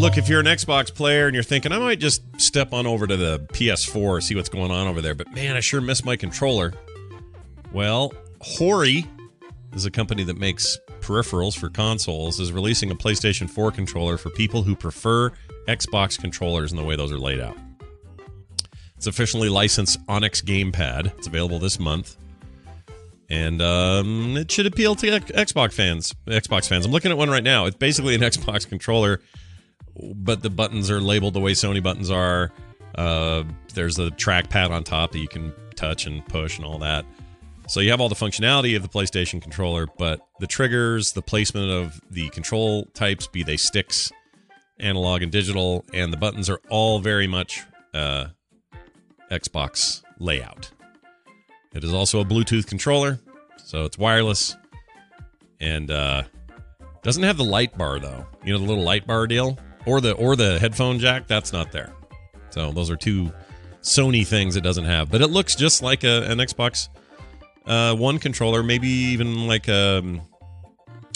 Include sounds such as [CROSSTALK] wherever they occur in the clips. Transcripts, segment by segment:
Look, if you're an Xbox player and you're thinking, I might just step on over to the PS4, see what's going on over there, but man, I sure miss my controller. Well, Hori is a company that makes peripherals for consoles, is releasing a PlayStation 4 controller for people who prefer Xbox controllers and the way those are laid out. It's officially licensed Onyx Gamepad. It's available this month. And um, it should appeal to Xbox fans. Xbox fans. I'm looking at one right now. It's basically an [LAUGHS] Xbox controller, but the buttons are labeled the way Sony buttons are. Uh, there's a trackpad on top that you can touch and push and all that. So you have all the functionality of the PlayStation controller, but the triggers, the placement of the control types, be they sticks, analog and digital, and the buttons are all very much uh, Xbox layout. It is also a Bluetooth controller, so it's wireless, and uh, doesn't have the light bar though. You know the little light bar deal, or the or the headphone jack. That's not there. So those are two Sony things it doesn't have, but it looks just like a, an Xbox uh, One controller, maybe even like a. Um,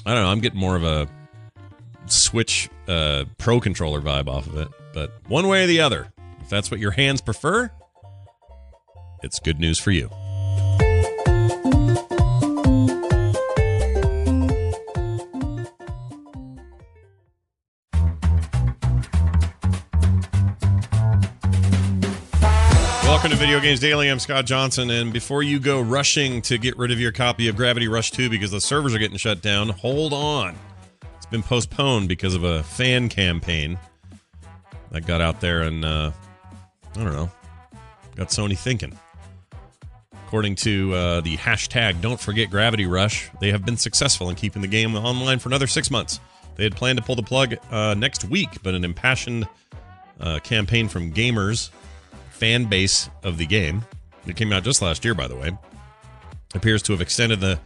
I don't know. I'm getting more of a Switch uh, Pro controller vibe off of it, but one way or the other, if that's what your hands prefer, it's good news for you. Welcome to Video Games Daily. I'm Scott Johnson, and before you go rushing to get rid of your copy of Gravity Rush 2 because the servers are getting shut down, hold on. It's been postponed because of a fan campaign that got out there and, uh, I don't know, got Sony thinking. According to uh, the hashtag Don't Forget Gravity Rush, they have been successful in keeping the game online for another six months. They had planned to pull the plug uh, next week, but an impassioned uh, campaign from gamers fan base of the game, it came out just last year, by the way, appears to have extended the,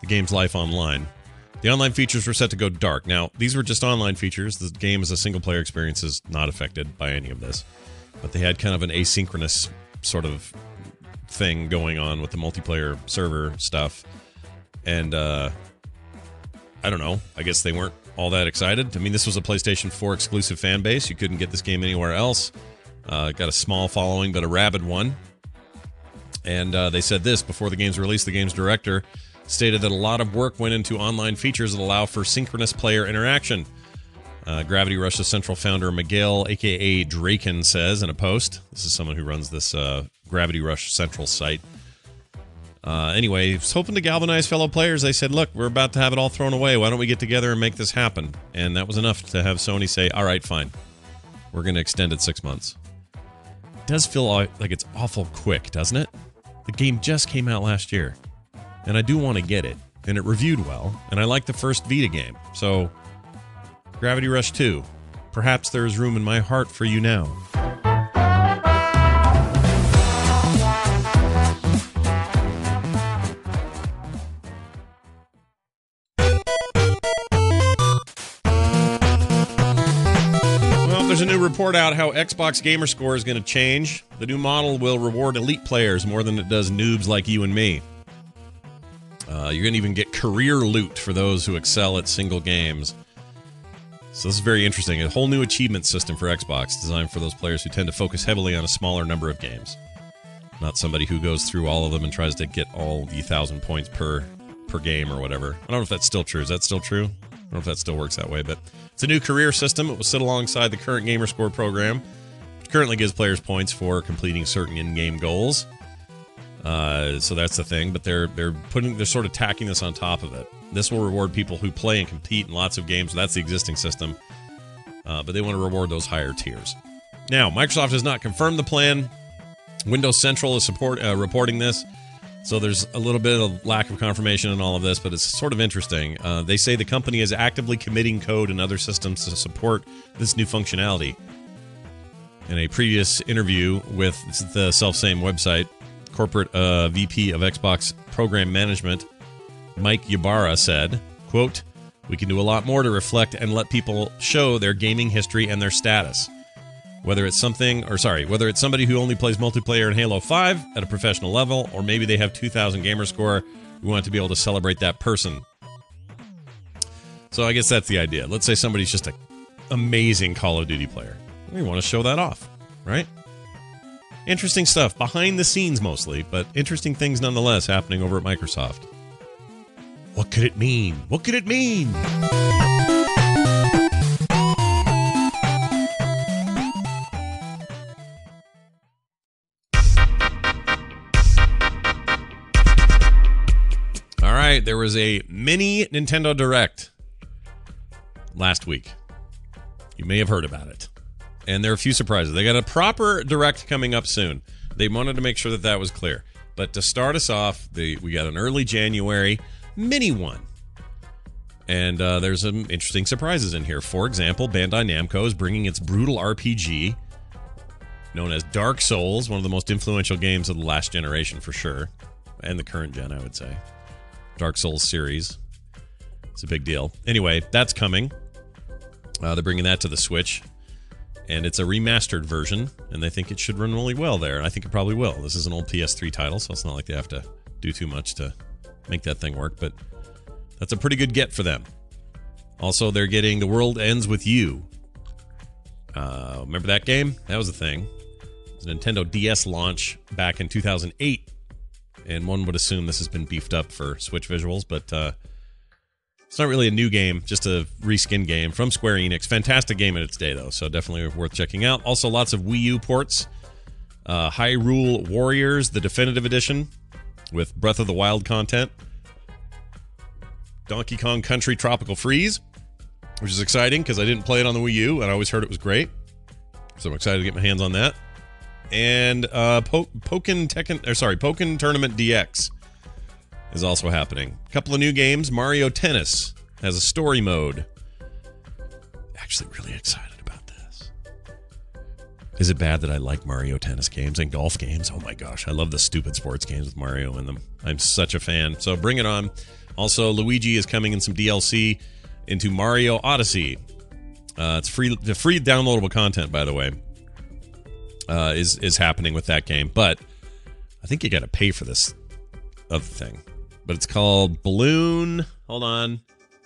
the game's life online. The online features were set to go dark. Now, these were just online features. The game as a single player experience is not affected by any of this. But they had kind of an asynchronous sort of thing going on with the multiplayer server stuff. And uh, I don't know. I guess they weren't all that excited. I mean, this was a PlayStation 4 exclusive fan base. You couldn't get this game anywhere else. Uh, got a small following, but a rabid one. And uh, they said this before the game's release. The game's director stated that a lot of work went into online features that allow for synchronous player interaction. Uh, Gravity Rush's central founder, Miguel, aka Draken, says in a post. This is someone who runs this uh, Gravity Rush Central site. Uh, anyway, he's hoping to galvanize fellow players. They said, Look, we're about to have it all thrown away. Why don't we get together and make this happen? And that was enough to have Sony say, All right, fine. We're going to extend it six months does feel like it's awful quick, doesn't it? The game just came out last year, and I do want to get it, and it reviewed well, and I like the first Vita game. So, Gravity Rush 2, perhaps there is room in my heart for you now. There's a new report out how Xbox Gamer Score is going to change. The new model will reward elite players more than it does noobs like you and me. Uh, you're going to even get career loot for those who excel at single games. So this is very interesting. A whole new achievement system for Xbox designed for those players who tend to focus heavily on a smaller number of games. Not somebody who goes through all of them and tries to get all the thousand points per per game or whatever. I don't know if that's still true. Is that still true? Know if that still works that way, but it's a new career system. It will sit alongside the current Gamer Score program, which currently gives players points for completing certain in-game goals. Uh, so that's the thing, but they're they're putting they're sort of tacking this on top of it. This will reward people who play and compete in lots of games. That's the existing system, uh, but they want to reward those higher tiers. Now, Microsoft has not confirmed the plan. Windows Central is support uh, reporting this. So there's a little bit of lack of confirmation in all of this, but it's sort of interesting. Uh, they say the company is actively committing code and other systems to support this new functionality. In a previous interview with the self same website, corporate uh, VP of Xbox Program Management, Mike Ybarra said, quote, we can do a lot more to reflect and let people show their gaming history and their status. Whether it's something, or sorry, whether it's somebody who only plays multiplayer in Halo 5 at a professional level, or maybe they have 2,000 gamer score, we want to be able to celebrate that person. So I guess that's the idea. Let's say somebody's just an amazing Call of Duty player. We want to show that off, right? Interesting stuff behind the scenes mostly, but interesting things nonetheless happening over at Microsoft. What could it mean? What could it mean? Right, there was a mini Nintendo Direct last week. You may have heard about it. And there are a few surprises. They got a proper Direct coming up soon. They wanted to make sure that that was clear. But to start us off, they, we got an early January mini one. And uh, there's some interesting surprises in here. For example, Bandai Namco is bringing its brutal RPG known as Dark Souls, one of the most influential games of the last generation for sure, and the current gen, I would say. Dark Souls series. It's a big deal. Anyway, that's coming. Uh, they're bringing that to the Switch, and it's a remastered version, and they think it should run really well there. And I think it probably will. This is an old PS3 title, so it's not like they have to do too much to make that thing work, but that's a pretty good get for them. Also, they're getting The World Ends With You. Uh, remember that game? That was a thing. It was a Nintendo DS launch back in 2008 and one would assume this has been beefed up for Switch visuals, but uh, it's not really a new game, just a reskin game from Square Enix. Fantastic game in its day, though, so definitely worth checking out. Also, lots of Wii U ports. Uh, Hyrule Warriors, the definitive edition, with Breath of the Wild content. Donkey Kong Country Tropical Freeze, which is exciting because I didn't play it on the Wii U, and I always heard it was great. So I'm excited to get my hands on that and uh, po- Pokken Tekken, or sorry, Pokken Tournament DX is also happening. A couple of new games. Mario Tennis has a story mode. Actually, really excited about this. Is it bad that I like Mario Tennis games and golf games? Oh my gosh, I love the stupid sports games with Mario in them. I'm such a fan. So bring it on. Also, Luigi is coming in some DLC into Mario Odyssey. Uh, it's free, the free downloadable content, by the way uh, is is happening with that game. But I think you got to pay for this other thing. But it's called Balloon. Hold on,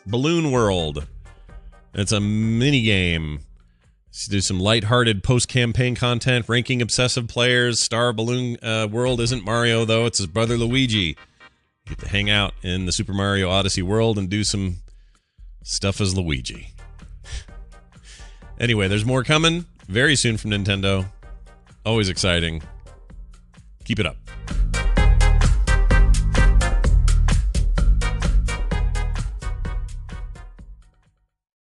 Balloon World. It's a mini game. do some lighthearted post-campaign content, ranking obsessive players. Star Balloon uh, World isn't Mario though; it's his brother Luigi. You get to hang out in the Super Mario Odyssey world and do some stuff as Luigi. [LAUGHS] anyway, there's more coming very soon from Nintendo. Always exciting. Keep it up.